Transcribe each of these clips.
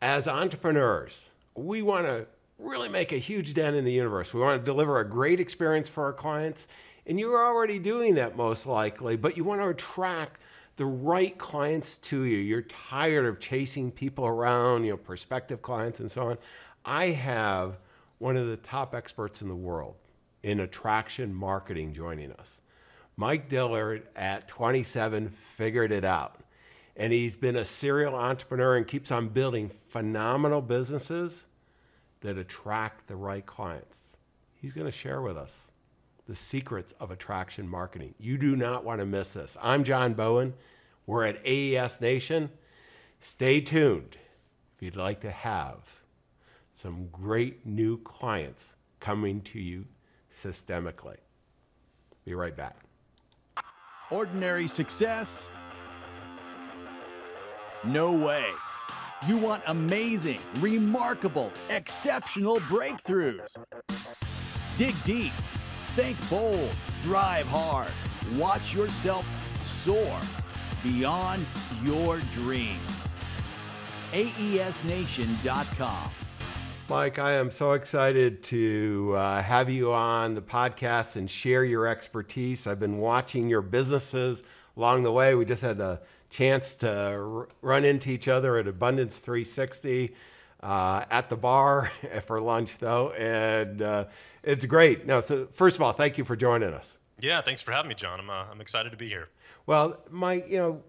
as entrepreneurs, we want to really make a huge dent in the universe. We want to deliver a great experience for our clients. And you're already doing that most likely, but you want to attract the right clients to you. You're tired of chasing people around, you know, prospective clients and so on. I have one of the top experts in the world in attraction marketing joining us. Mike Dillard at 27 figured it out. And he's been a serial entrepreneur and keeps on building phenomenal businesses that attract the right clients. He's going to share with us the secrets of attraction marketing. You do not want to miss this. I'm John Bowen. We're at AES Nation. Stay tuned if you'd like to have some great new clients coming to you systemically. Be right back. Ordinary success? No way. You want amazing, remarkable, exceptional breakthroughs. Dig deep, think bold, drive hard, watch yourself soar beyond your dreams. AESNation.com. Mike, I am so excited to uh, have you on the podcast and share your expertise. I've been watching your businesses along the way. We just had the chance to r- run into each other at Abundance 360 uh, at the bar for lunch, though, and uh, it's great. Now, so first of all, thank you for joining us. Yeah, thanks for having me, John. I'm, uh, I'm excited to be here. Well, Mike, you know,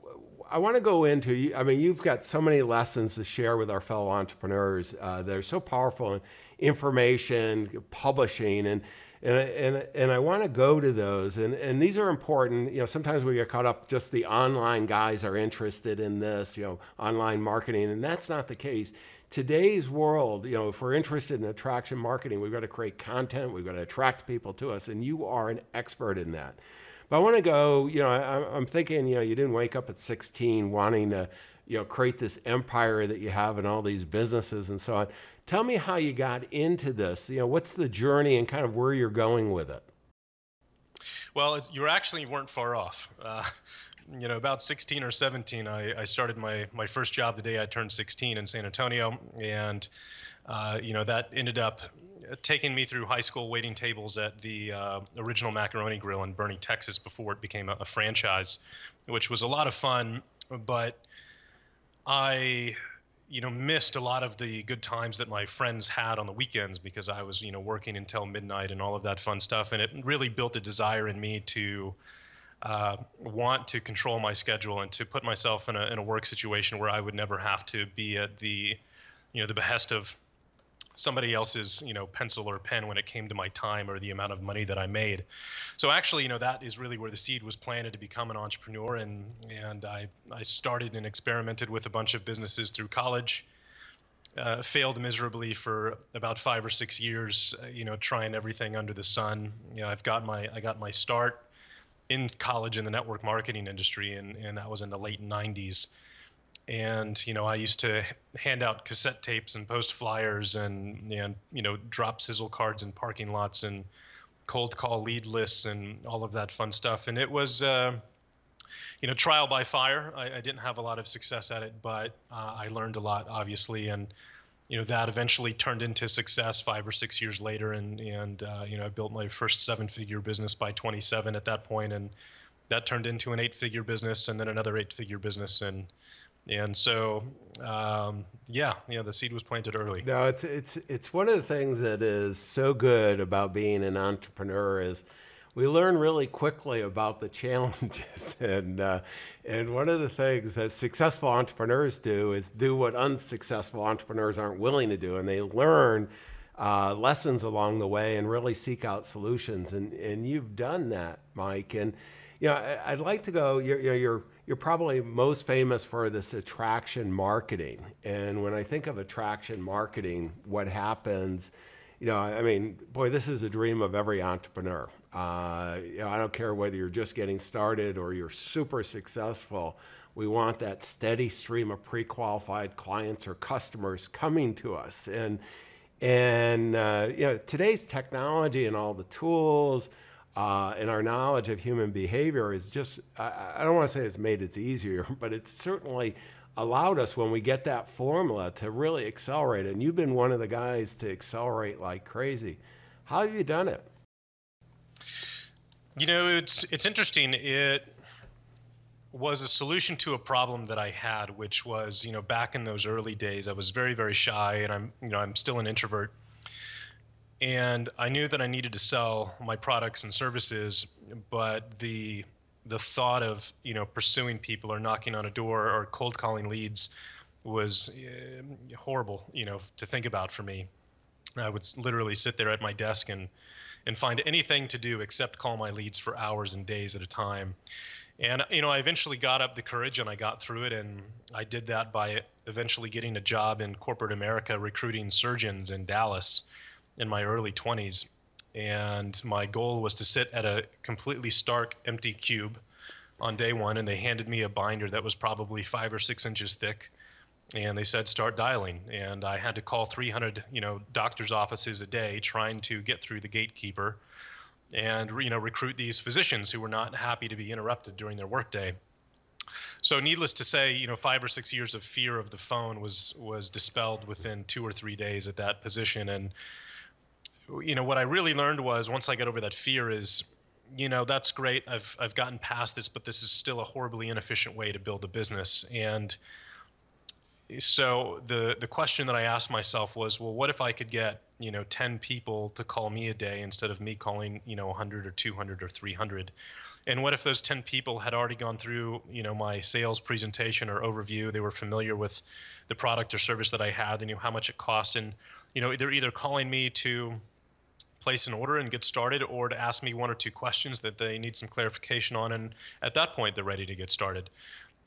I want to go into, I mean, you've got so many lessons to share with our fellow entrepreneurs uh, that are so powerful in information, publishing, and, and, and, and I want to go to those. And, and these are important. You know, sometimes we get caught up, just the online guys are interested in this, you know, online marketing, and that's not the case. Today's world, you know, if we're interested in attraction marketing, we've got to create content, we've got to attract people to us, and you are an expert in that. But I want to go, you know, I, I'm thinking, you know, you didn't wake up at 16 wanting to, you know, create this empire that you have and all these businesses and so on. Tell me how you got into this. You know, what's the journey and kind of where you're going with it? Well, you actually weren't far off. Uh, you know, about 16 or 17, I, I, started my, my first job the day I turned 16 in San Antonio. And, uh, you know, that ended up taking me through high school waiting tables at the uh, original Macaroni Grill in Boerne, Texas, before it became a, a, franchise, which was a lot of fun. But I, you know, missed a lot of the good times that my friends had on the weekends because I was, you know, working until midnight and all of that fun stuff. And it really built a desire in me to uh, want to control my schedule and to put myself in a, in a work situation where I would never have to be at the, you know, the behest of somebody else's you know pencil or pen when it came to my time or the amount of money that I made. So actually, you know, that is really where the seed was planted to become an entrepreneur, and and I I started and experimented with a bunch of businesses through college. Uh, failed miserably for about five or six years, uh, you know, trying everything under the sun. You know, I've got my I got my start in college in the network marketing industry, and and that was in the late '90s and you know I used to hand out cassette tapes and post flyers and and you know drop sizzle cards in parking lots and cold call lead lists and all of that fun stuff. And it was uh, you know trial by fire. I, I, didn't have a lot of success at it, but uh, I learned a lot, obviously, and you know that eventually turned into success five or six years later. And and uh, you know I built my first seven-figure business by 27 at that point, and that turned into an eight-figure business, and then another eight-figure business, and and so um, yeah yeah the seed was planted early. No it's it's it's one of the things that is so good about being an entrepreneur is we learn really quickly about the challenges. And uh, and one of the things that successful entrepreneurs do is do what unsuccessful entrepreneurs aren't willing to do. And they learn uh, lessons along the way and really seek out solutions. And and you've done that mike. And you know I, would like to go you're, you're you're probably most famous for this attraction marketing. And when I think of attraction marketing, what happens, you know, I mean, boy, this is a dream of every entrepreneur. Uh, you know, I don't care whether you're just getting started or you're super successful. We want that steady stream of pre-qualified clients or customers coming to us. And and uh, you know, today's technology and all the tools uh, and our knowledge of human behavior is just, I, I don't want to say it's made it easier, but it's certainly allowed us when we get that formula to really accelerate. And you've been one of the guys to accelerate like crazy. How have you done it? You know, it's it's interesting. It was a solution to a problem that I had, which was, you know, back in those early days, I was very, very shy, and I'm, you know, I'm still an introvert, and I knew that I needed to sell my products and services, but the the thought of, you know, pursuing people or knocking on a door or cold calling leads was uh, horrible, you know, to think about for me. I would literally sit there at my desk and and find anything to do except call my leads for hours and days at a time. And you know, I eventually got up the courage and I got through it, and I did that by eventually getting a job in corporate America, recruiting surgeons in Dallas in my early 20s. And my goal was to sit at a completely stark, empty cube on day one, and they handed me a binder that was probably five or six inches thick, and they said start dialing. And I had to call 300, you know, doctors' offices a day, trying to get through the gatekeeper and you know recruit these physicians who were not happy to be interrupted during their workday. So, needless to say, you know, five or six years of fear of the phone was was dispelled within two or three days at that position. And you know, what I really learned was once I got over that fear is, you know, that's great. I've I've gotten past this, but this is still a horribly inefficient way to build a business. And so the the question that I asked myself was, well, what if I could get you know 10 people to call me a day instead of me calling you know 100 or 200 or 300 and what if those 10 people had already gone through you know my sales presentation or overview they were familiar with the product or service that i had they knew how much it cost and you know they're either calling me to place an order and get started or to ask me one or two questions that they need some clarification on and at that point they're ready to get started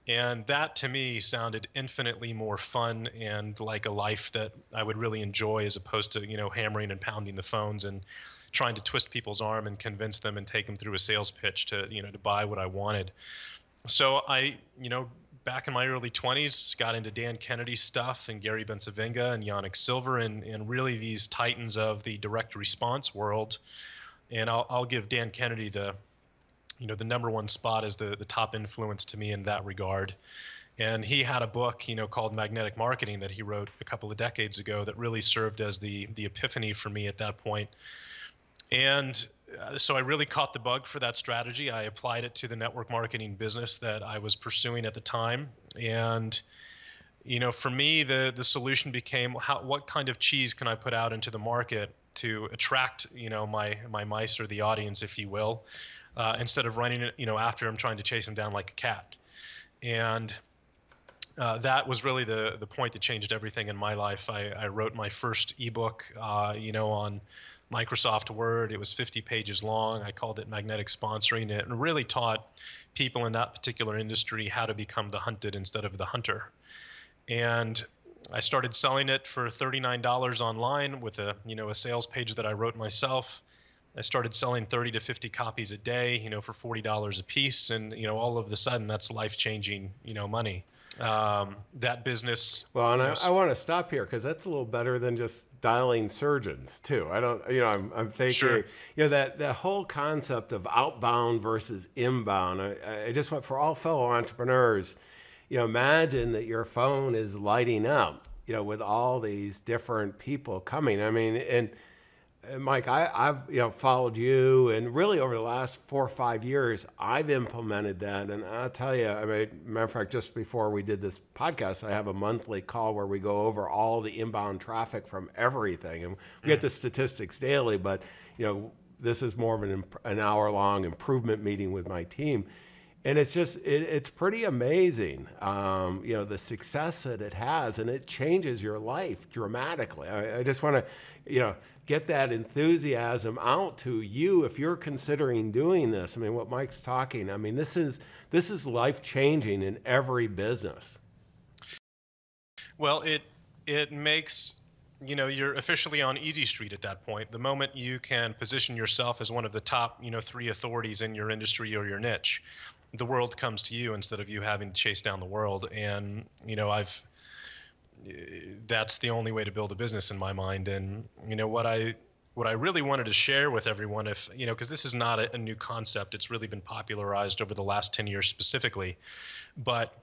and that to me sounded infinitely more fun and like a life that I would really enjoy as opposed to, you know, hammering and pounding the phones and trying to twist people's arm and convince them and take them through a sales pitch to, you know, to buy what I wanted. So I, you know, back in my early 20s, got into Dan Kennedy stuff and Gary Bencivenga and Yanik Silver and, and really these titans of the direct response world. And I'll, I'll give Dan Kennedy the, you know the number one spot as the the top influence to me in that regard. And he had a book, you know, called Magnetic Marketing that he wrote a couple of decades ago that really served as the the epiphany for me at that point. And so I really caught the bug for that strategy. I applied it to the network marketing business that I was pursuing at the time, and you know, for me, the the solution became how what kind of cheese can I put out into the market to attract, you know, my my mice or the audience, if you will, uh, instead of running you know after him trying to chase him down like a cat? And uh, that was really the the point that changed everything in my life. I, I wrote my first ebook uh, you know on Microsoft Word it was 50 pages long I called it magnetic sponsoring it and really taught people in that particular industry how to become the hunted instead of the hunter and I started selling it for $39 online with a you know a sales page that I wrote myself I started selling 30 to 50 copies a day, you know, for $40 a piece. And, you know, all of a sudden that's life changing, you know, money. Um, that business. Well, and I, I want to stop here because that's a little better than just dialing surgeons too. I don't, you know, I'm, I'm thinking, sure. you know, that, that whole concept of outbound versus inbound. I, I just want for all fellow entrepreneurs, you know, imagine that your phone is lighting up, you know, with all these different people coming. I mean, and, Mike, I, have you know followed you, and really over the last four or five years, I've implemented that. And I'll tell you, I mean, matter of fact, just before we did this podcast, I have a monthly call where we go over all the inbound traffic from everything, and we get the statistics daily. But you know, this is more of an an hour long improvement meeting with my team, and it's just it, it's pretty amazing um, you know the success that it has and it changes your life dramatically i, I just want to you know get that enthusiasm out to you if you're considering doing this. I mean what mike's talking i mean this is this is life changing in every business. Well it it makes you know you're officially on easy street at that point. The moment you can position yourself as one of the top you know three authorities in your industry or your niche the world comes to you instead of you having to chase down the world. And you know, I've that's the only way to build a business in my mind. And you know what I what I really wanted to share with everyone, if you know, because this is not a, a, new concept, it's really been popularized over the last ten years specifically, but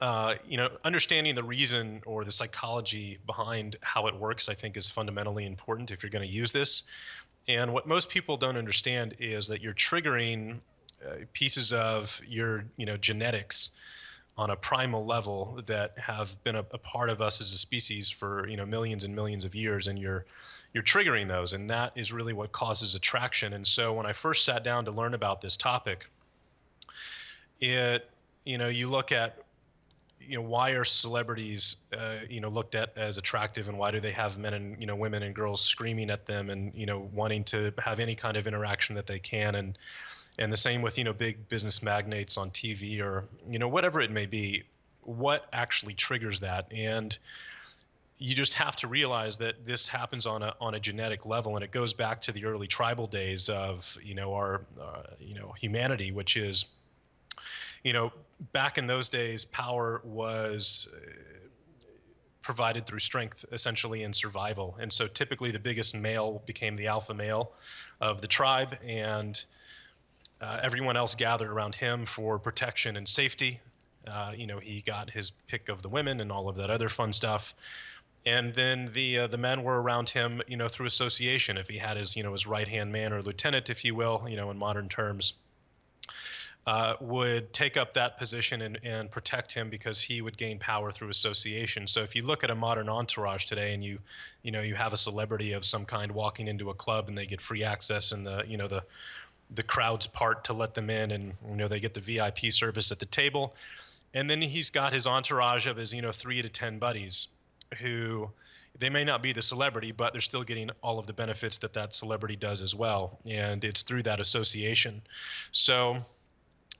uh, you know, understanding the reason or the psychology behind how it works, I think, is fundamentally important if you're going to use this. And what most people don't understand is that you're triggering uh, pieces of your, you know, genetics on a primal level that have been a, a, part of us as a species for you know millions and millions of years, and you're you're triggering those, and that is really what causes attraction. And so when I first sat down to learn about this topic, it you know you look at you know why are celebrities uh, you know looked at as attractive and why do they have men and you know women and girls screaming at them and you know wanting to have any kind of interaction that they can and and the same with you know big business magnates on TV or you know whatever it may be what actually triggers that and you just have to realize that this happens on a on a genetic level, and it goes back to the early tribal days of you know our uh, you know humanity, which is you know back in those days, power was uh, provided through strength essentially in survival. And so typically the biggest male became the alpha male of the tribe, and uh, everyone else gathered around him for protection and safety. Uh, you know, he got his pick of the women and all of that other fun stuff. And then the uh, the men were around him, you know, through association. If he had his, you know, his right hand man or lieutenant, if you will, you know, in modern terms, uh, would take up that position and, and protect him because he would gain power through association. So if you look at a modern entourage today and you, you know, you have a celebrity of some kind walking into a club and they get free access and the, you know, the, the crowd's part to let them in and, you know, they get the VIP service at the table. And then he's got his entourage of his, you know, three to 10 buddies who, they may not be the celebrity, but they're still getting all of the benefits that that celebrity does as well. And it's through that association. So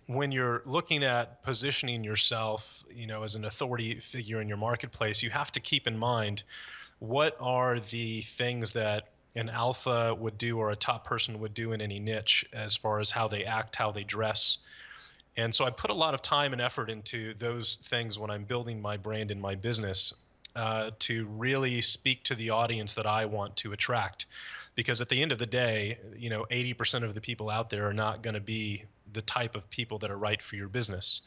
when you're looking at positioning yourself, you know, as an authority figure in your marketplace, you have to keep in mind what are the things that an alpha would do or a top person would do in any niche as far as how they act, how they dress. And so I put a lot of time and effort into those things when I'm building my brand and my business uh, to really speak to the audience that I want to attract. Because at the end of the day, you know, 80% of the people out there are not going to be the type of people that are right for your business.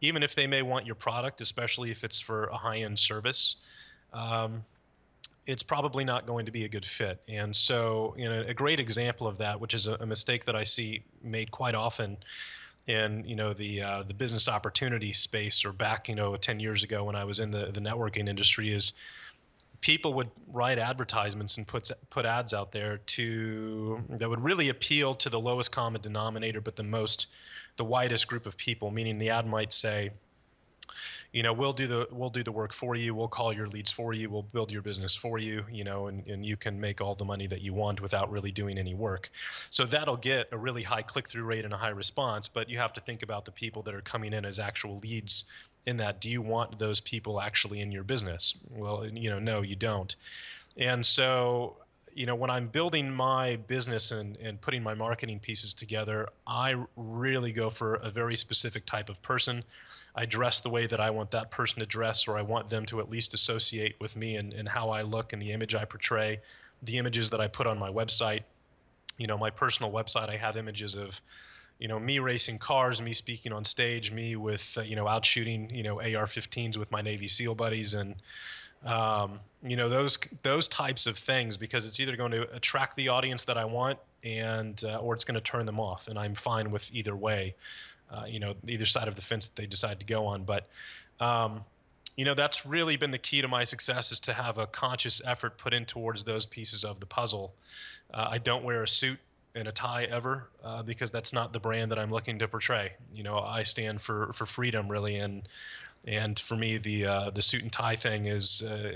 Even if they may want your product, especially if it's for a high end service, um, it's probably not going to be a good fit. And so, you know, a great example of that, which is a, mistake that I see made quite often in you know the uh, the business opportunity space, or back you know 10 years ago when I was in the the networking industry, is people would write advertisements and put put ads out there to that would really appeal to the lowest common denominator, but the most the widest group of people. Meaning, the ad might say, you know, we'll do the we'll do the work for you. We'll call your leads for you. We'll build your business for you. You know, and, and you can make all the money that you want without really doing any work. So that'll get a really high click through rate and a high response. But you have to think about the people that are coming in as actual leads in that do you want those people actually in your business well you know no you don't and so you know when i'm building my business and, and putting my marketing pieces together i really go for a very specific type of person i dress the way that i want that person to dress or i want them to at least associate with me and, and how i look and the image i portray the images that i put on my website you know my personal website i have images of you know, me racing cars, me speaking on stage, me with, uh, you know, out shooting, you know, AR-15s with my Navy SEAL buddies, and um, you know those those types of things because it's either going to attract the audience that I want and uh, or it's going to turn them off, and I'm fine with either way. Uh, you know, either side of the fence that they decide to go on, but. Um, you know that's really been the key to my success is to have a conscious effort put in towards those pieces of the puzzle uh, i don't wear a suit and a tie ever uh, because that's not the brand that I'm looking to portray. You know, I stand for for freedom really, and and for me the uh, the suit and tie thing is uh,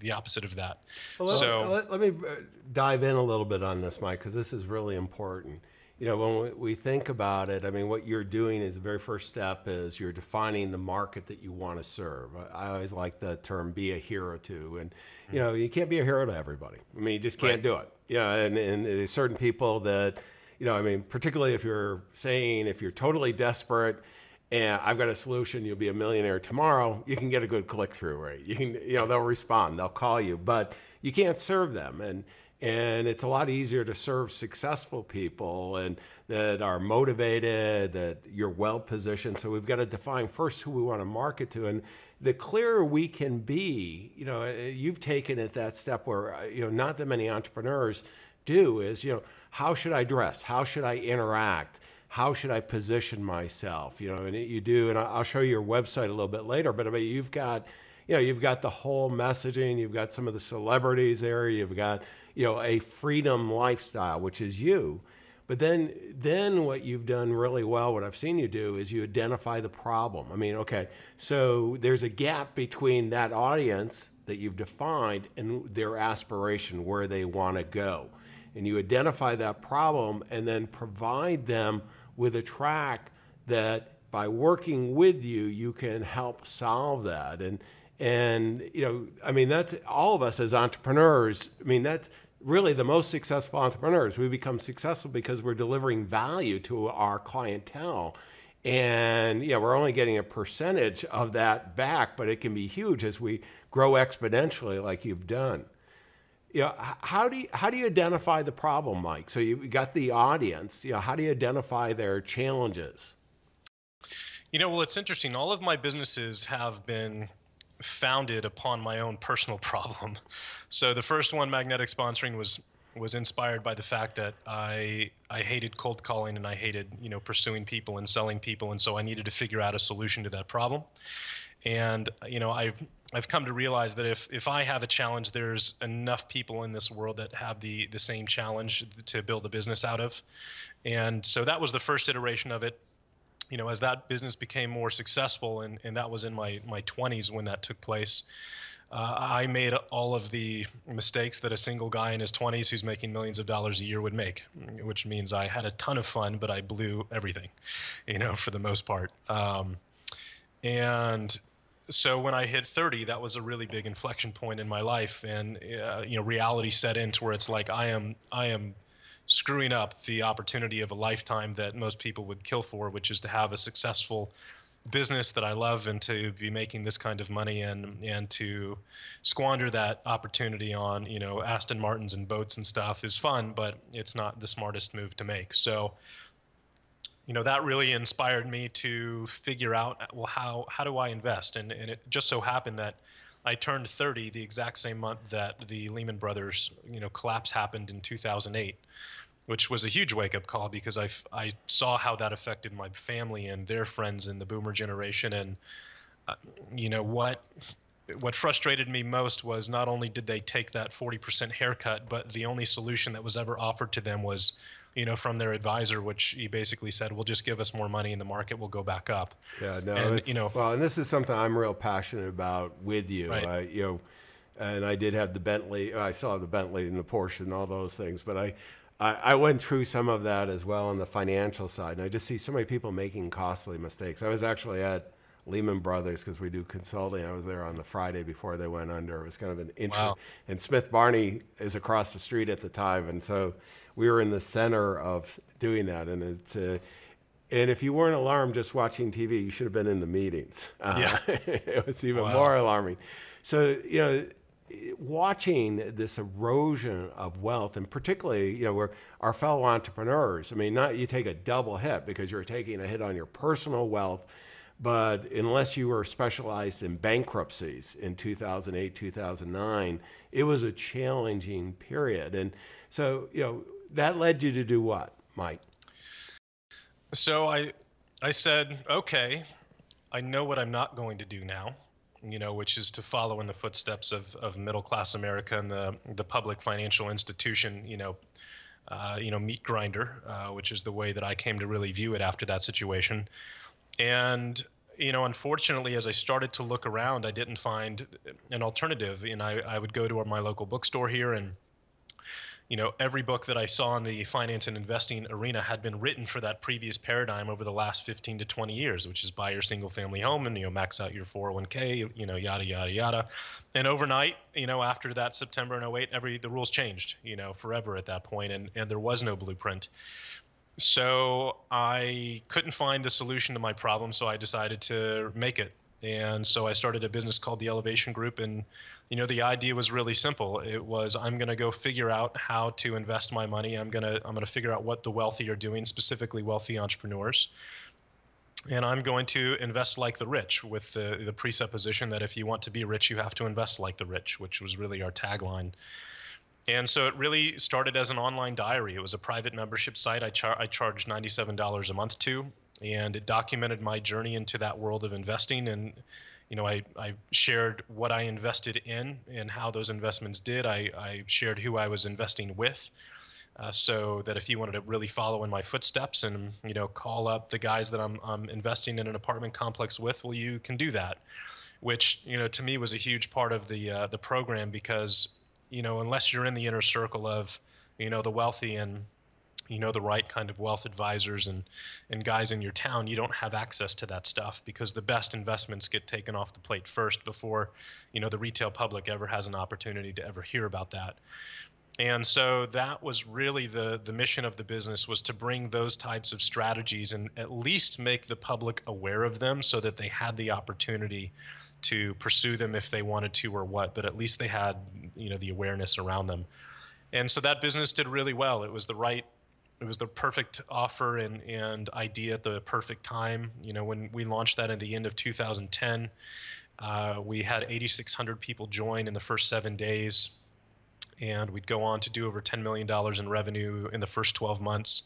the opposite of that. Well, so let, let, me uh, dive in a little bit on this, Mike, because this is really important. You know, when we, we think about it, I mean, what you're doing is the very first step is you're defining the market that you want to serve. I, I always like the term "be a hero to," and you know, you can't be a hero to everybody. I mean, you just can't right. do it you know, and, and there's certain people that, you know, I mean, particularly if you're saying if you're totally desperate and I've got a solution, you'll be a millionaire tomorrow, you can get a good click through rate. You can, you know, they'll respond, they'll call you, but you can't serve them. And, and it's a lot easier to serve successful people and that are motivated that you're well positioned. So we've got to define first who we want to market to. And the clearer we can be you know you've taken it that step where you know not that many entrepreneurs do is you know how should i dress? How should i interact? How should i position myself? You know and you do and i'll show you your website a little bit later but I mean, you've got you know you've got the whole messaging you've got some of the celebrities there you've got you know a freedom lifestyle which is you. But then then what you've done really well what i've seen you do is you identify the problem. I mean okay so there's a gap between that audience that you've defined and their aspiration where they want to go. And you identify that problem and then provide them with a track that by working with you you can help solve that. And and you know i mean that's all of us as entrepreneurs i mean that's really the most successful entrepreneurs. We become successful because we're delivering value to our clientele. And yeah, we're only getting a percentage of that back, but it can be huge as we grow exponentially like you've done. You know, how do you, how do you identify the problem, Mike? So you got the audience. You know, how do you identify their challenges? You know, well, it's interesting. All of my businesses have been founded upon my own personal problem. So the first one, magnetic sponsoring, was was inspired by the fact that I I hated cold calling and I hated you know pursuing people and selling people, and so I needed to figure out a solution to that problem. And you know I've I've come to realize that if if I have a challenge, there's enough people in this world that have the the same challenge to build a business out of. And so that was the first iteration of it you know, as that business became more successful, and, and that was in my, my 20s when that took place, uh, I made all of the mistakes that a single guy in his 20s who's making millions of dollars a year would make, which means I had a ton of fun, but I blew everything, you know, for the most part. Um, and so when I hit 30, that was a really big inflection point in my life, and uh, you know, reality set in to where it's like I am, I am screwing up the opportunity of a lifetime that most people would kill for, which is to have a successful business that I love and to be making this kind of money and and to squander that opportunity on you know Aston Martins and boats and stuff is fun, but it's not the smartest move to make. So you know that really inspired me to figure out well how how do I invest and and it just so happened that I turned 30 the exact same month that the Lehman Brothers, you know, collapse happened in 2008, which was a huge wake-up call because I, I saw how that affected my family and their friends in the boomer generation and uh, you know what what frustrated me most was not only did they take that 40% haircut but the only solution that was ever offered to them was you know, from their advisor, which he basically said, "Well, just give us more money, and the market will go back up." Yeah, no, and, you know, well, and this is something I'm real passionate about with you. Right. I, you know, and I did have the Bentley. I saw the Bentley and the Porsche and all those things, but I. I, went through some of that as well on the financial side, and I just see so many people making costly mistakes. I was actually at Lehman Brothers because we do consulting. I was there on the Friday before they went under. It was kind of an intro. Wow. And Smith Barney is across the street at the time, and so we were in the center of doing that. And it's uh, and if you weren't alarmed just watching TV, you should have been in the meetings. Uh, yeah, it was even wow. more alarming. So you know watching this erosion of wealth, and particularly, you know, where our fellow entrepreneurs, I mean, not you take a double hit because you're taking a hit on your personal wealth but unless you were specialized in bankruptcies in 2008, 2009, it was a challenging period. And so, you know, that led you to do what, Mike? So I, I said, okay, I know what I'm not going to do now, you know, which is to follow in the footsteps of, of middle class America and the, the public financial institution, you know, uh, you know, meat grinder, uh, which is the way that I came to really view it after that situation. And you know, unfortunately, as I started to look around, I didn't find an alternative. And I, I would go to my local bookstore here, and you know, every book that I saw in the finance and investing arena had been written for that previous paradigm over the last 15 to 20 years, which is buy your single family home and you know max out your 401k, you know, yada yada yada. And overnight, you know, after that September in 08, every the rules changed, you know, forever at that point, and and there was no blueprint. So I couldn't find the solution to my problem, so I decided to make it And so I started a business called the Elevation Group. And, you know, the idea was really simple. It was I'm going to go figure out how to invest my money. I'm going to I'm going to figure out what the wealthy are doing, specifically wealthy entrepreneurs. And I'm going to invest like the rich with the, the presupposition that if you want to be rich, you have to invest like the rich, which was really our tagline. And so it really started as an online diary. It was a private membership site I, char- I charged $97 a month to, and it documented my journey into that world of investing. And, you know, I, I shared what I invested in and how those investments did. I, I shared who I was investing with. Uh, so that if you wanted to really follow in my footsteps and you know call up the guys that I'm, I'm investing in an apartment complex with, well, you can do that. Which you know to me was a huge part of the uh, the program because you know, unless you're in the inner circle of, you know, the wealthy and you know the right kind of wealth advisors and and guys in your town you don't have access to that stuff because the best investments get taken off the plate first before you know the retail public ever has an opportunity to ever hear about that and so that was really the the mission of the business was to bring those types of strategies and at least make the public aware of them so that they had the opportunity to pursue them if they wanted to or what, but at least they had you know the awareness around them. And so that business did really well. It was the right it was the perfect offer and, and idea at the perfect time. You know, when we launched that at the end of 2010, uh, we had 8,600 people join in the first seven days, and we'd go on to do over 10 million dollars in revenue in the first 12 months,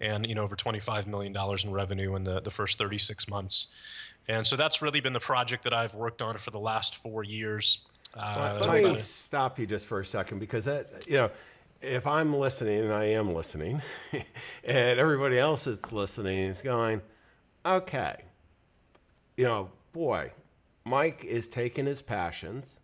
and you know over 25 million dollars in revenue in the the first 36 months. And so that's really been the project that I've worked on for the last four years. Uh, let me stop you just for a second because that, you know, if I'm listening and I am listening, and everybody else that's listening is going, okay, you know, boy, Mike is taking his passions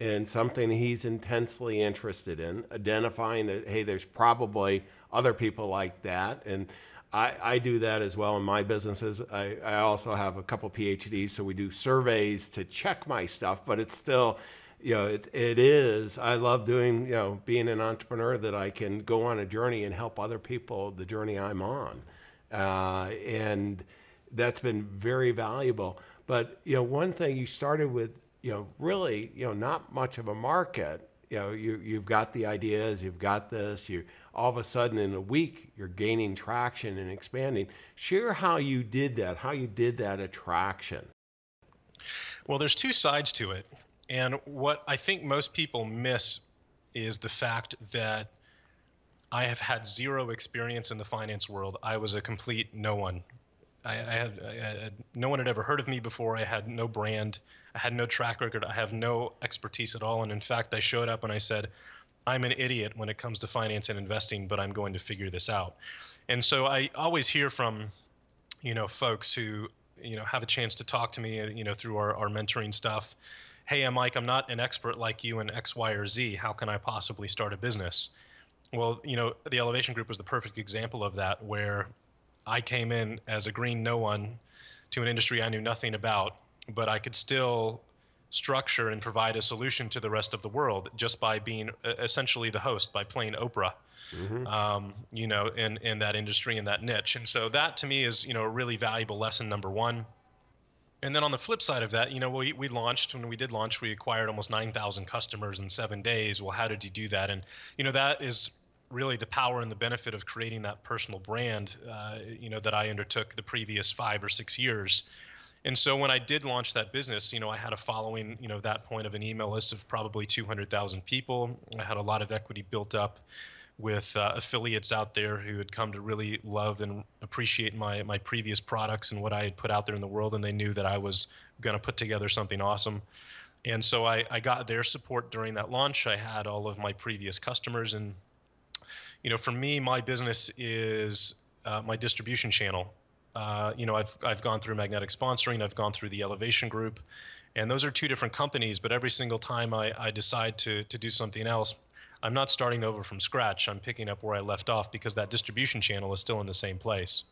and something he's intensely interested in, identifying that, hey, there's probably other people like that. And I, I do that as well in my businesses. I, I also have a couple PhDs, so we do surveys to check my stuff, but it's still, you know, it, it is. I love doing, you know, being an entrepreneur that I can go on a journey and help other people the journey I'm on. Uh, and that's been very valuable. But, you know, one thing you started with, you know, really, you know, not much of a market. You know, you, you've got the ideas, you've got this, you all of a sudden in a week you're gaining traction and expanding. Share how you did that, how you did that attraction. Well, there's two sides to it. And what I think most people miss is the fact that I have had zero experience in the finance world. I was a complete no one. I, I, had, I, had, no one had ever heard of me before. I had no brand. I had no track record. I have no expertise at all. And in fact, I showed up and I said, I'm an idiot when it comes to finance and investing, but I'm going to figure this out. And so I always hear from, you know, folks who, you know, have a chance to talk to me, you know, through our, our mentoring stuff. Hey, Mike, I'm not an expert like you in X, Y, or Z. How can I possibly start a business? Well, you know, the Elevation Group was the perfect example of that, where I came in as a green no one to an industry I knew nothing about, but I could still structure and provide a solution to the rest of the world just by being essentially the host by playing Oprah. Mm-hmm. Um, you know, in, in that industry, in that niche. And so that to me is, you know, a really valuable lesson, number one. And then on the flip side of that, you know, we, we launched, when we did launch, we acquired almost 9,000 customers in seven days. Well, how did you do that? And, you know, that is really the power and the benefit of creating that personal brand, uh, you know, that I undertook the previous five or six years. And so when I did launch that business, you know, I had a following, you know, that point of an email list of probably 200,000 people. I had a lot of equity built up with uh, affiliates out there who had come to really love and appreciate my my previous products and what I had put out there in the world, and they knew that I was going to put together something awesome. And so I, I got their support during that launch. I had all of my previous customers, and you know, for me, my business is uh, my distribution channel. Uh, you know, I've, I've gone through Magnetic Sponsoring, I've gone through the Elevation Group, and those are two different companies, but every single time I, I decide to, to do something else, I'm not starting over from scratch. I'm picking up where I left off because that distribution channel is still in the same place.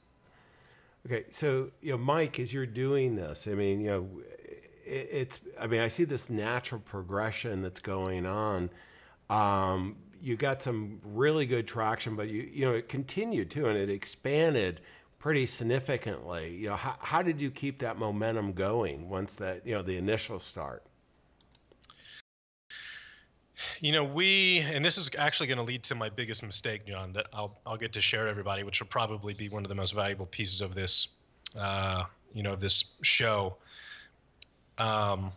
Okay, so you know, Mike, as you're doing this, I mean, you know, it, it's. I mean, I see this natural progression that's going on. Um, you got some really good traction, but you you know, it continued too, and it expanded pretty significantly. You know, how, how did you keep that momentum going once that you know the initial start? You know, we, and this is actually going to lead to my biggest mistake, John, that I'll, I'll get to share everybody, which will probably be one of the most valuable pieces of this, uh, you know, this show. Um,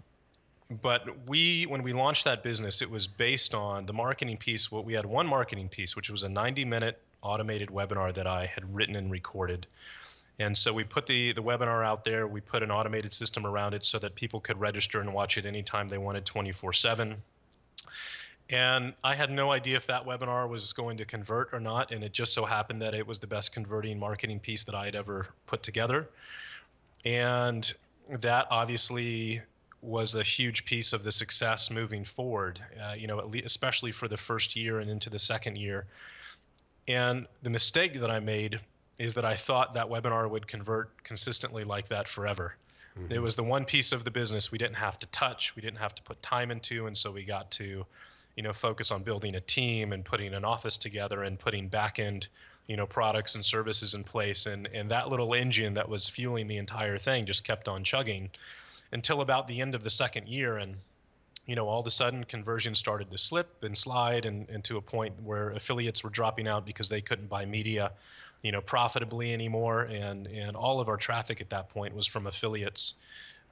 but we, when we launched that business, it was based on the marketing piece. What we had one marketing piece, which was a 90 minute automated webinar that I had written and recorded. And so we put the, the webinar out there. We put an automated system around it so that people could register and watch it anytime they wanted 24 7 and I had no idea if that webinar was going to convert or not. And it just so happened that it was the best converting marketing piece that I had ever put together. And that obviously was a huge piece of the success moving forward, uh, you know, especially for the first year and into the second year. And the mistake that I made is that I thought that webinar would convert consistently like that forever. Mm-hmm. It was the one piece of the business we didn't have to touch, we didn't have to put time into, and so we got to you know, focus on building a team and putting an office together and putting back end, you know, products and services in place. And, and that little engine that was fueling the entire thing just kept on chugging until about the end of the second year. And, you know, all of a sudden conversion started to slip and slide and, and to a point where affiliates were dropping out because they couldn't buy media, you know, profitably anymore. And, and all of our traffic at that point was from affiliates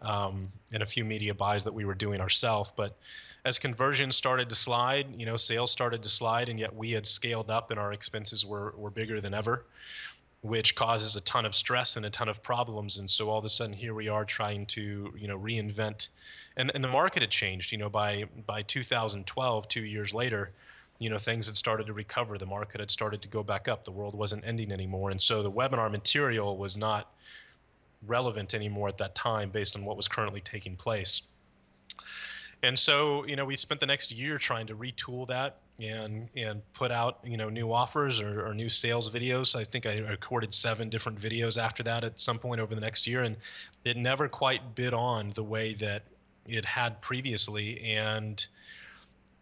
um, and a few media buys that we were doing ourselves. But as conversions started to slide, you know, sales started to slide, and yet we had scaled up and our expenses were, were bigger than ever, which causes a ton of stress and a ton of problems. And so all of a sudden, here we are trying to, you know, reinvent. And, and the market had changed, you know, by, by 2012, two years later, you know, things had started to recover. The market had started to go back up. The world wasn't ending anymore. And so the webinar material was not relevant anymore at that time based on what was currently taking place. And so, you know, we spent the next year trying to retool that and and put out, you know, new offers or, or new sales videos. I think I recorded seven different videos after that at some point over the next year, and it never quite bid on the way that it had previously. And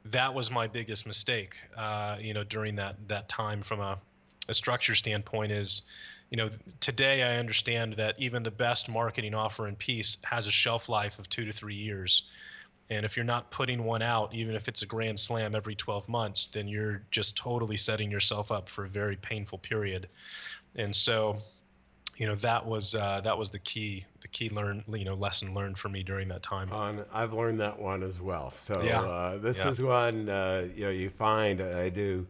that was my biggest mistake, uh, you know, during that that time from a, a structure standpoint is you know, today I understand that even the best marketing offer in piece has a shelf life of two to three years. And if you're not putting one out, even if it's a grand slam every 12 months, then you're just totally setting yourself up for a very painful period. And so, you know, that was uh, that was the key the key learn you know lesson learned for me during that time. On I've learned that one as well. So yeah. uh, this yeah. is one uh, you know you find I do.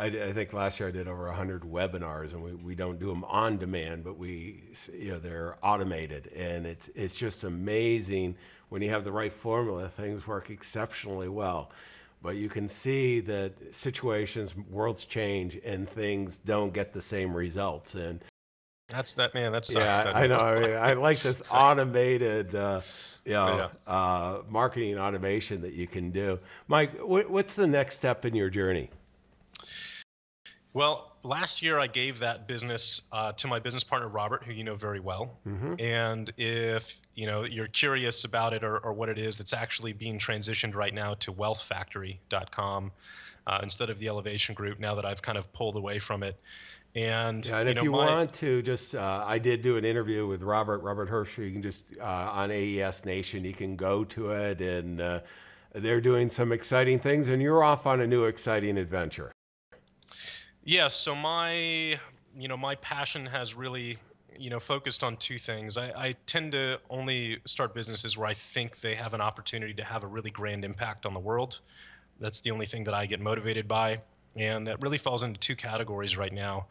I, I, think last year I did over 100 webinars, and we, we don't do them on demand, but we you know they're automated, and it's it's just amazing when you have the right formula, things work exceptionally well. But you can see that situations, worlds change, and things don't get the same results. And that's that man. That's yeah. I know. I, mean, I like this automated. Uh, you know, yeah. uh, marketing automation that you can do. Mike, what's the next step in your journey? Well, last year I gave that business uh, to my business partner Robert, who you know very well. Mm-hmm. And if you know you're curious about it or, or, what it is, that's actually being transitioned right now to WealthFactory.com uh, instead of the Elevation Group. Now that I've kind of pulled away from it. And, yeah, and you if know, you my, want to, just uh, I did do an interview with Robert Robert Hersher. You can just uh, on AES Nation, you can go to it, and uh, they're doing some exciting things, and you're off on a new exciting adventure. Yeah, so my you know my passion has really you know focused on two things. I, I, tend to only start businesses where I think they have an opportunity to have a really grand impact on the world. That's the only thing that I get motivated by, and that really falls into two categories right now.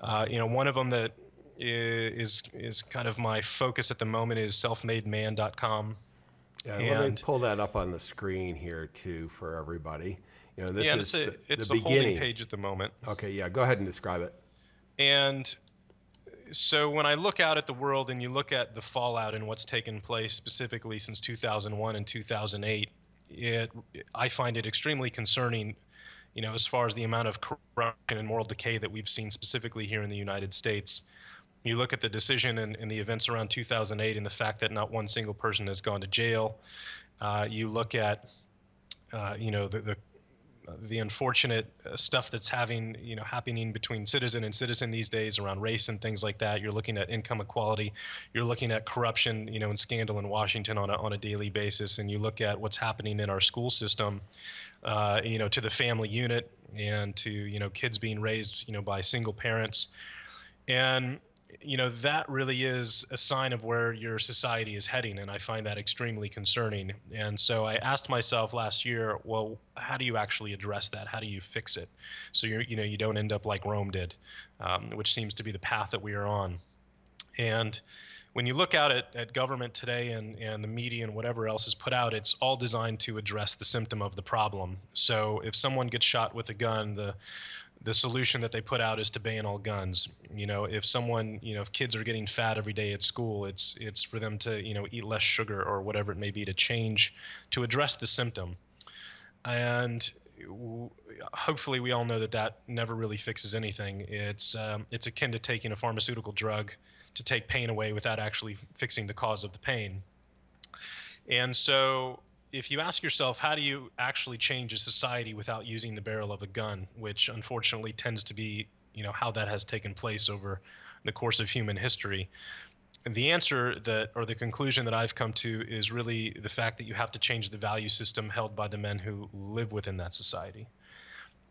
Uh, you know, one of them that is is kind of my focus at the moment is selfmademan.com. Yeah, and let me pull that up on the screen here too for everybody. You know, this yeah, is it's a, the, it's the a holding page at the moment. Okay, yeah, go ahead and describe it. And so when I look out at the world and you look at the fallout and what's taken place specifically since 2001 and 2008, it I find it extremely concerning, you know, as far as the amount of corruption and moral decay that we've seen specifically here in the United States. You look at the decision and, and the events around 2008 and the fact that not one single person has gone to jail. Uh, you look at, uh, you know, the, the the unfortunate uh, stuff that's having you know happening between citizen and citizen these days around race and things like that. You're looking at income equality. You're looking at corruption, you know, and scandal in Washington on a on a daily basis, and you look at what's happening in our school system, uh, you know, to the family unit and to you know kids being raised you know by single parents, and you know that really is a sign of where your society is heading and i find that extremely concerning. And so i asked myself last year well how do you actually address that? How do you fix it? So you you know you don't end up like rome did um, which seems to be the path that we are on. And when you look out at, at government today and, and the media and whatever else is put out, it's all designed to address the symptom of the problem. So if someone gets shot with a gun, the the solution that they put out is to ban all guns. You know, if someone, you know, if kids are getting fat every day at school, it's it's for them to, you know, eat less sugar or whatever it may be to change to address the symptom. And hopefully we all know that that never really fixes anything. It's um, it's akin to taking a pharmaceutical drug to take pain away without actually fixing the cause of the pain. And so if you ask yourself, how do you actually change a society without using the barrel of a gun, which unfortunately tends to be, you know, how that has taken place over the course of human history. The answer that, or the conclusion that I've come to, is really the fact that you have to change the value system held by the men who live within that society.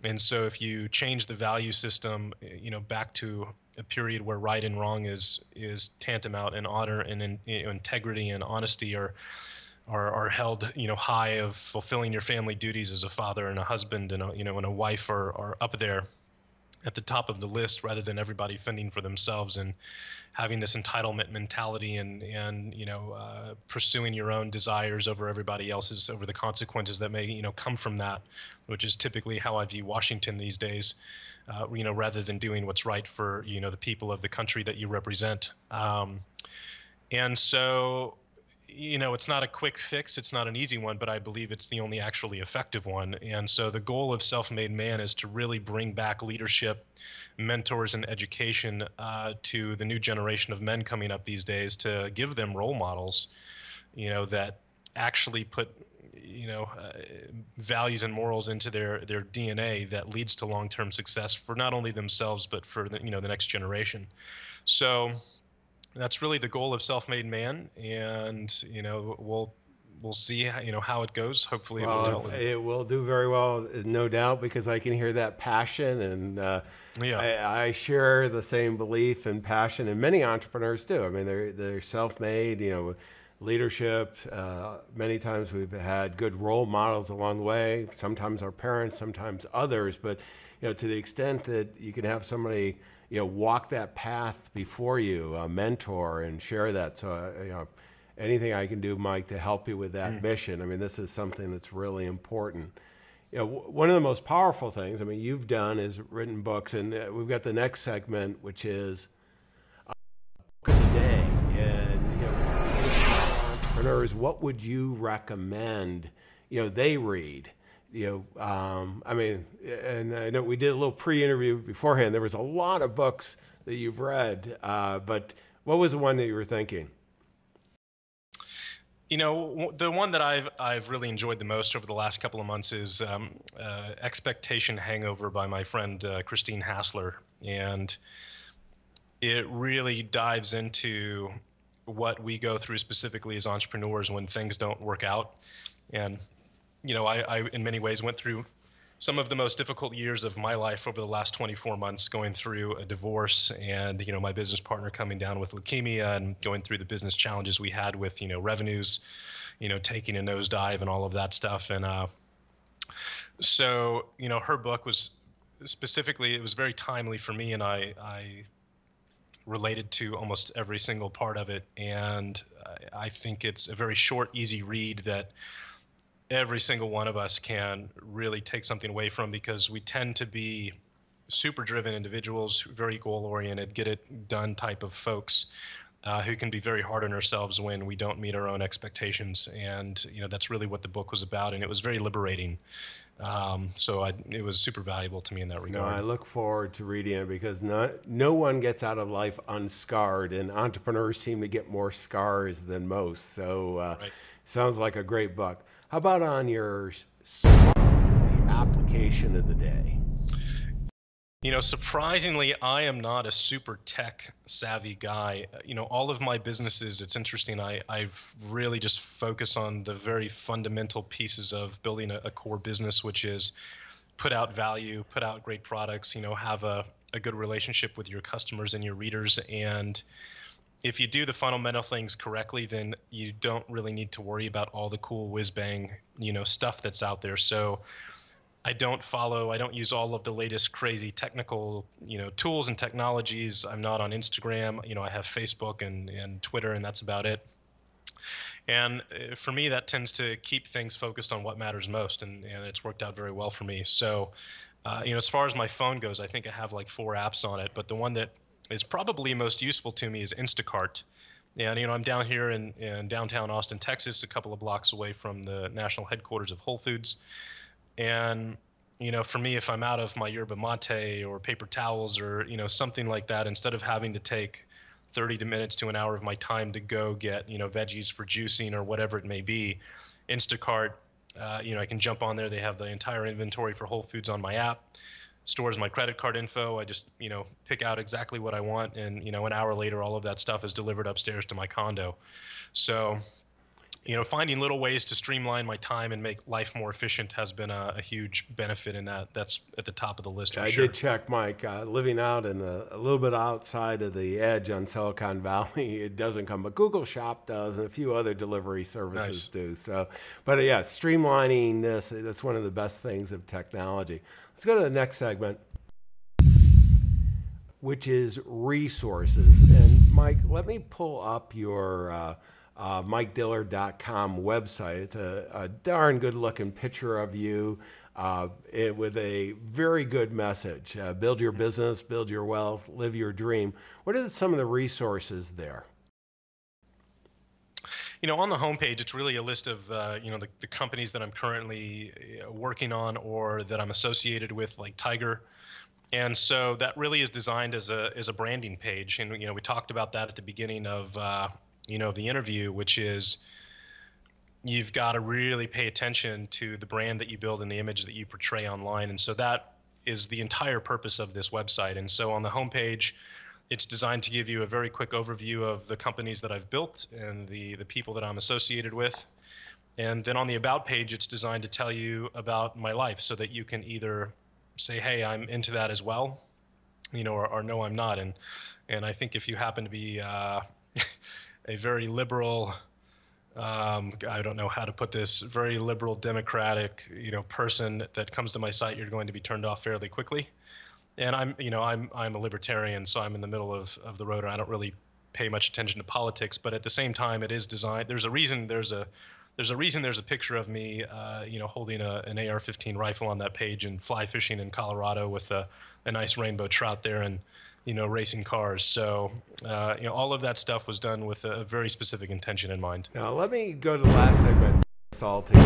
And so, if you change the value system, you know, back to a period where right and wrong is is tantamount, and honor and in, you know, integrity and honesty are are, are held you know high of fulfilling your family duties as a father and a husband and a, you know and a wife are, are up there at the top of the list rather than everybody fending for themselves and having this entitlement mentality and and you know uh, pursuing your own desires over everybody else's over the consequences that may you know come from that which is typically how I view Washington these days uh, you know rather than doing what's right for you know the people of the country that you represent. Um, and so you know, it's not a quick fix, it's not an easy one, but I believe it's the only actually effective one. And so the goal of Self Made Man is to really bring back leadership, mentors, and education uh, to the new generation of men coming up these days to give them role models, you know, that actually put you know uh, values and morals into their their DNA that leads to long-term success for not only themselves but for the, you know the next generation. So that's really the goal of self-made man and you know we'll we'll see how, you know how it goes. Hopefully well, it, will it will do very well no doubt because i can hear that passion and uh, yeah. I, I, share the same belief and passion and many entrepreneurs do. I mean they're, they're self-made you know leadership uh, many times we've had good role models along the way sometimes our parents sometimes others but you know to the extent that you can have somebody you know, walk that path before you, a mentor, and share that. So, uh, you know, anything I can do, Mike, to help you with that mm. mission. I mean, this is something that's really important. You know, w- one of the most powerful things, I mean, you've done is written books, and uh, we've got the next segment, which is uh, book of the day. And, you know, entrepreneurs, what would you recommend, you know, they read? You know, um, I mean, and I know we did a little pre-interview beforehand. There was a lot of books that you've read, uh, but what was the one that you were thinking? You know, the one that I've I've really enjoyed the most over the last couple of months is um, uh, "Expectation Hangover" by my friend uh, Christine Hassler, and it really dives into what we go through specifically as entrepreneurs when things don't work out, and you know, I, I in many ways went through some of the most difficult years of my life over the last 24 months going through a divorce and you know my business partner coming down with leukemia and going through the business challenges we had with you know revenues you know taking a nosedive and all of that stuff. And uh, so you know her book was specifically it was very timely for me and i i related to almost every single part of it. And i think it's a very short easy read that every single one of us can really take something away from because we tend to be super driven individuals, very goal oriented, get it done type of folks. Uh, who can be very hard on ourselves when we don't meet our own expectations, and you know that's really what the book was about, and it was very liberating. Um, so I, it was super valuable to me in that regard. No, I look forward to reading it because not, no one gets out of life unscarred, and entrepreneurs seem to get more scars than most. So uh, right. sounds like a great book. How about on your the application of the day? You know, surprisingly, I am not a super tech savvy guy. You know, all of my businesses, it's interesting, I, I've really just focus on the very fundamental pieces of building a, a core business, which is put out value, put out great products, you know, have a, a good relationship with your customers and your readers. And if you do the fundamental things correctly, then you don't really need to worry about all the cool whiz bang, you know, stuff that's out there. So, I don't follow, I don't use all of the latest crazy technical, you know, tools and technologies. I'm not on Instagram. You know, I have Facebook and, and Twitter, and that's about it. And uh, for me, that tends to keep things focused on what matters most, and, and it's worked out very well for me. So, uh, you know, as far as my phone goes, I think I have like four apps on it, but the one that is probably most useful to me is Instacart. And you know, I'm down here in, in downtown Austin, Texas, a couple of blocks away from the national headquarters of Whole Foods. And you know, for me, if I'm out of my yerba mate or paper towels or you know something like that, instead of having to take 30 to minutes to an hour of my time to go get you know veggies for juicing or whatever it may be, Instacart, uh, you know, I can jump on there. They have the entire inventory for Whole Foods on my app. Stores my credit card info. I just you know pick out exactly what I want, and you know an hour later, all of that stuff is delivered upstairs to my condo. So you know, finding little ways to streamline my time and make life more efficient has been a, a huge benefit in that. That's at the top of the list. I sure. did check, Mike. Uh, living out in the a little bit outside of the edge on Silicon Valley, it doesn't come, but Google Shop does, and a few other delivery services Nice. do. So, but uh, yeah, streamlining this that's one of the best things of technology. Let's go to the next segment, which is resources. And Mike, let me pull up your. Uh, uh, MikeDillard.com website. It's a, a darn good looking picture of you uh, it, with a very good message. Uh, build your business, build your wealth, live your dream. What are some of the resources there? You know, on the homepage, it's really a list of uh, you know the, the companies that I'm currently uh, working on or that I'm associated with, like Tiger. And so that really is designed as a as a branding page. And you know, we talked about that at the beginning of uh, you know the interview, which is you've got to really pay attention to the brand that you build and the image that you portray online. And so that is the entire purpose of this website. And so on the homepage, it's designed to give you a very quick overview of the companies that I've built and the, the people that I'm associated with. And then on the About page, it's designed to tell you about my life so that you can either say, hey, I'm into that as well, you know, or, or no, I'm not. And, and I think if you happen to be uh, a very liberal, um, I don't know how to put this, very liberal democratic, you know, person that comes to my site, you're going to be turned off fairly quickly. And I'm, you know, I'm I'm a libertarian, so I'm in the middle of, of the road, and I don't really pay much attention to politics. But at the same time, it is designed. There's a reason. There's a there's a reason. There's a picture of me, uh, you know, holding a, an AR-15 rifle on that page and fly fishing in Colorado with a, a nice rainbow trout there, and you know, racing cars. So, uh, you know, all of that stuff was done with a very specific intention in mind. Now, let me go to the last segment. This all together.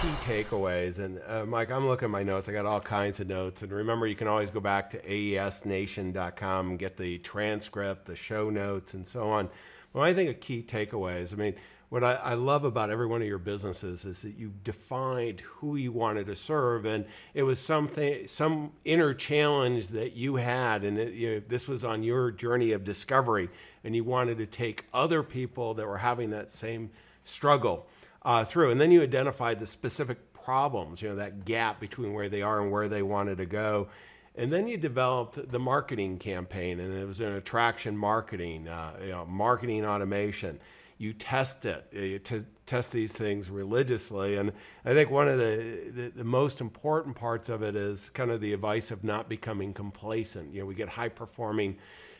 Key takeaways. And uh, Mike, I'm looking at my notes. I got all kinds of notes. And remember, you can always go back to aesnation.com and get the transcript, the show notes, and so on. When I think of key takeaways, I mean, what I, I, love about every one of your businesses is that you defined who you wanted to serve, and it was something, some inner challenge that you had, and it, you know, this was on your journey of discovery, and you wanted to take other people that were having that same struggle uh, through, and then you identified the specific problems, you know, that gap between where they are and where they wanted to go. And then you developed the marketing campaign, and it was an attraction marketing, uh, you know, marketing automation you test it. You t- test these things religiously. And I think one of the, the, the, most important parts of it is kind of the advice of not becoming complacent. You know, we get high performing,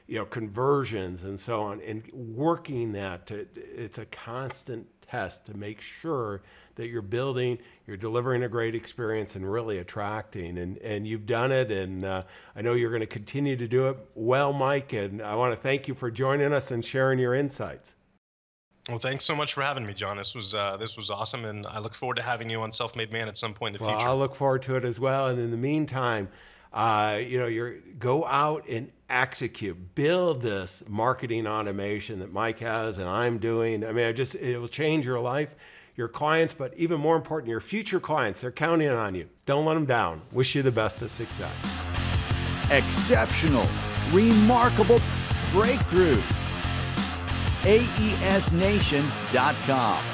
you know, conversions and so on. And working that, to, it's a constant test to make sure that you're building, you're delivering a great experience and really attracting. And, and you've done it. And uh, I know you're going to continue to do it well, Mike. And I want to thank you for joining us and sharing your insights. Well, thanks so much for having me, John. This was uh, this was awesome, and I look forward to having you on Self Made Man at some point in the well, future. I'll look forward to it as well. And in the meantime, uh, you know, you're go out and execute, build this marketing automation that Mike has and I'm doing. I mean, I just it will change your life. your clients, but even more important, your future clients. They're counting on you. Don't let them down. Wish you the best of success. Exceptional, remarkable breakthroughs. AESNation.com.